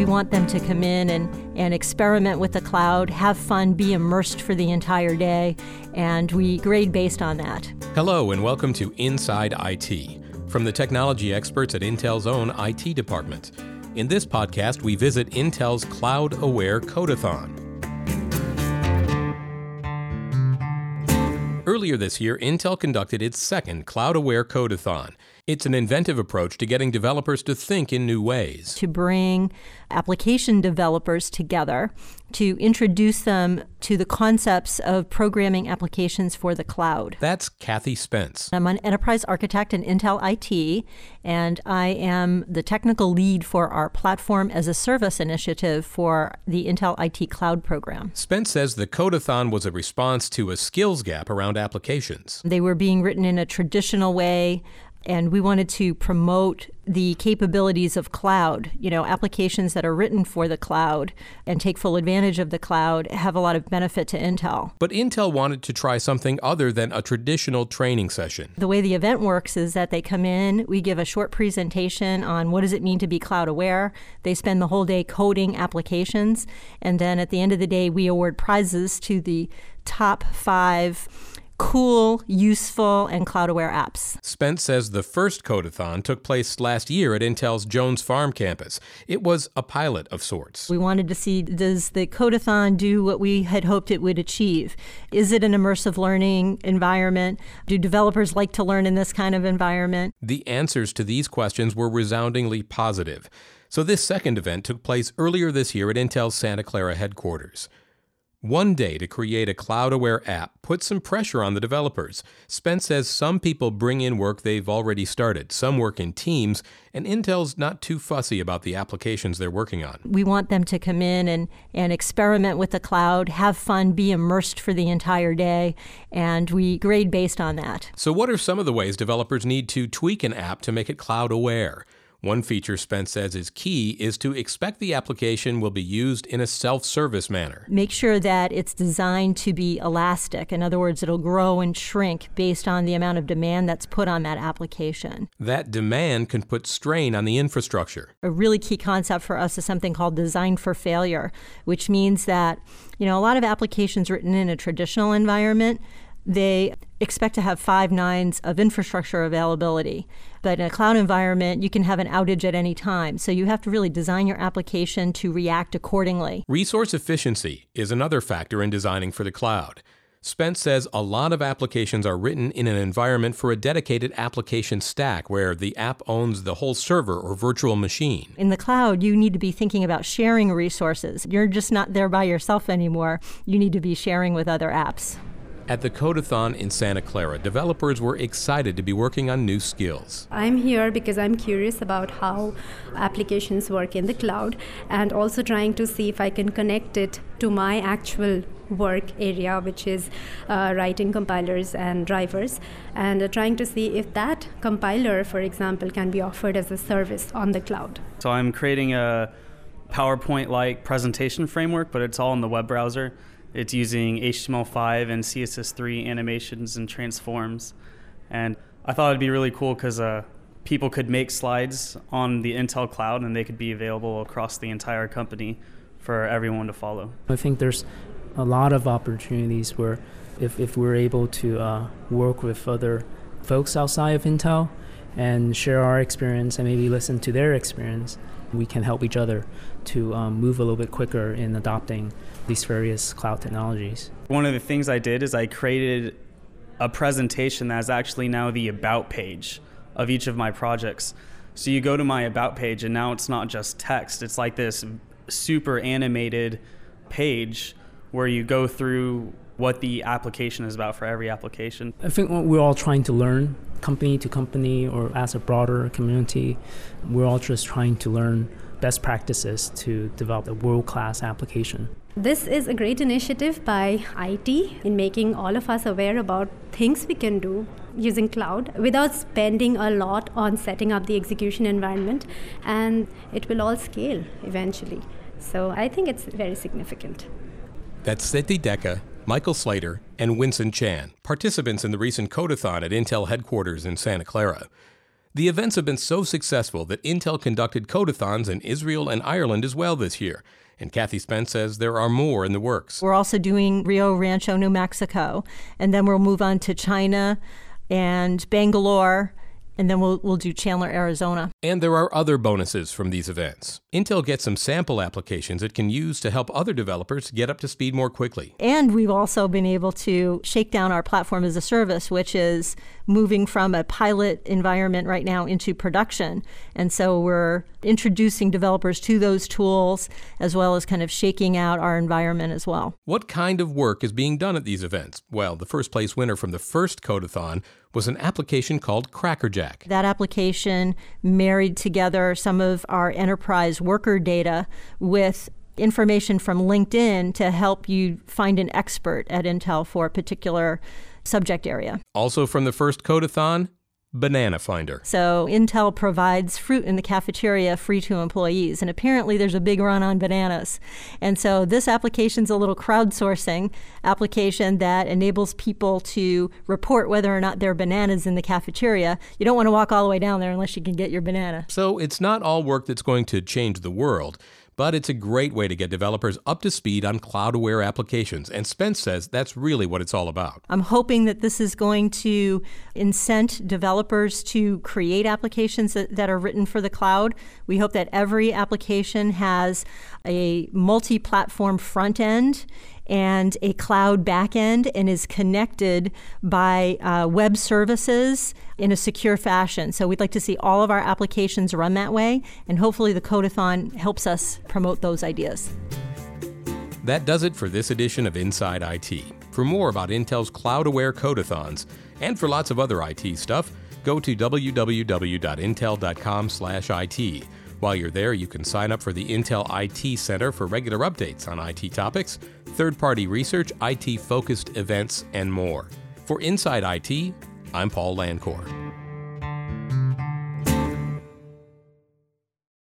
We want them to come in and, and experiment with the cloud, have fun, be immersed for the entire day, and we grade based on that. Hello, and welcome to Inside IT from the technology experts at Intel's own IT department. In this podcast, we visit Intel's Cloud Aware Codeathon. Earlier this year, Intel conducted its second Cloud Aware Codeathon. It's an inventive approach to getting developers to think in new ways. To bring application developers together, to introduce them to the concepts of programming applications for the cloud. That's Cathy Spence. I'm an enterprise architect in Intel IT, and I am the technical lead for our platform as a service initiative for the Intel IT Cloud program. Spence says the Codeathon was a response to a skills gap around applications. They were being written in a traditional way and we wanted to promote the capabilities of cloud. You know, applications that are written for the cloud and take full advantage of the cloud have a lot of benefit to Intel. But Intel wanted to try something other than a traditional training session. The way the event works is that they come in, we give a short presentation on what does it mean to be cloud aware. They spend the whole day coding applications, and then at the end of the day, we award prizes to the top five cool, useful, and cloud aware apps. Spence says the first Codeathon took place last year at Intel's Jones Farm campus. It was a pilot of sorts. We wanted to see does the Codeathon do what we had hoped it would achieve? Is it an immersive learning environment? Do developers like to learn in this kind of environment? The answers to these questions were resoundingly positive. So, this second event took place earlier this year at Intel's Santa Clara headquarters. One day to create a cloud aware app puts some pressure on the developers. Spence says some people bring in work they've already started, some work in teams, and Intel's not too fussy about the applications they're working on. We want them to come in and, and experiment with the cloud, have fun, be immersed for the entire day, and we grade based on that. So, what are some of the ways developers need to tweak an app to make it cloud aware? One feature Spence says is key is to expect the application will be used in a self service manner. Make sure that it's designed to be elastic. In other words, it'll grow and shrink based on the amount of demand that's put on that application. That demand can put strain on the infrastructure. A really key concept for us is something called design for failure, which means that, you know, a lot of applications written in a traditional environment they expect to have five nines of infrastructure availability. But in a cloud environment, you can have an outage at any time. So you have to really design your application to react accordingly. Resource efficiency is another factor in designing for the cloud. Spence says a lot of applications are written in an environment for a dedicated application stack where the app owns the whole server or virtual machine. In the cloud, you need to be thinking about sharing resources. You're just not there by yourself anymore. You need to be sharing with other apps. At the Codeathon in Santa Clara, developers were excited to be working on new skills. I'm here because I'm curious about how applications work in the cloud and also trying to see if I can connect it to my actual work area, which is uh, writing compilers and drivers, and uh, trying to see if that compiler, for example, can be offered as a service on the cloud. So I'm creating a PowerPoint like presentation framework, but it's all in the web browser. It's using HTML5 and CSS3 animations and transforms. And I thought it'd be really cool because uh, people could make slides on the Intel cloud and they could be available across the entire company for everyone to follow. I think there's a lot of opportunities where if, if we're able to uh, work with other folks outside of Intel and share our experience and maybe listen to their experience, we can help each other to um, move a little bit quicker in adopting these various cloud technologies. One of the things I did is I created a presentation that is actually now the about page of each of my projects. So you go to my about page, and now it's not just text, it's like this super animated page where you go through what the application is about for every application. I think what we're all trying to learn company to company or as a broader community. We're all just trying to learn best practices to develop a world class application. This is a great initiative by IT in making all of us aware about things we can do using cloud without spending a lot on setting up the execution environment, and it will all scale eventually. So I think it's very significant. That's Siddhi Dekka, Michael Slater, and Winston Chan, participants in the recent Codeathon at Intel headquarters in Santa Clara. The events have been so successful that Intel conducted codathons in Israel and Ireland as well this year. And Cathy Spence says there are more in the works. We're also doing Rio Rancho, New Mexico, and then we'll move on to China and Bangalore and then we'll, we'll do Chandler, Arizona. And there are other bonuses from these events. Intel gets some sample applications it can use to help other developers get up to speed more quickly. And we've also been able to shake down our platform as a service, which is moving from a pilot environment right now into production. And so we're introducing developers to those tools as well as kind of shaking out our environment as well. What kind of work is being done at these events? Well, the first place winner from the first Codathon was an application called Crackerjack. That application married together some of our enterprise worker data with information from LinkedIn to help you find an expert at Intel for a particular subject area. Also from the first Codathon, Banana Finder. So Intel provides fruit in the cafeteria free to employees, and apparently there's a big run on bananas. And so this application is a little crowdsourcing application that enables people to report whether or not there are bananas in the cafeteria. You don't want to walk all the way down there unless you can get your banana. So it's not all work that's going to change the world but it's a great way to get developers up to speed on cloud aware applications. And Spence says that's really what it's all about. I'm hoping that this is going to incent developers to create applications that, that are written for the cloud. We hope that every application has a multi platform front end and a cloud backend and is connected by uh, web services in a secure fashion. So we'd like to see all of our applications run that way, and hopefully the Codathon helps us promote those ideas. That does it for this edition of Inside IT. For more about Intel's cloud aware codathons and for lots of other IT stuff, go to www.intel.com/it. While you're there, you can sign up for the Intel IT Center for regular updates on IT topics, third party research, IT focused events, and more. For Inside IT, I'm Paul Landcore.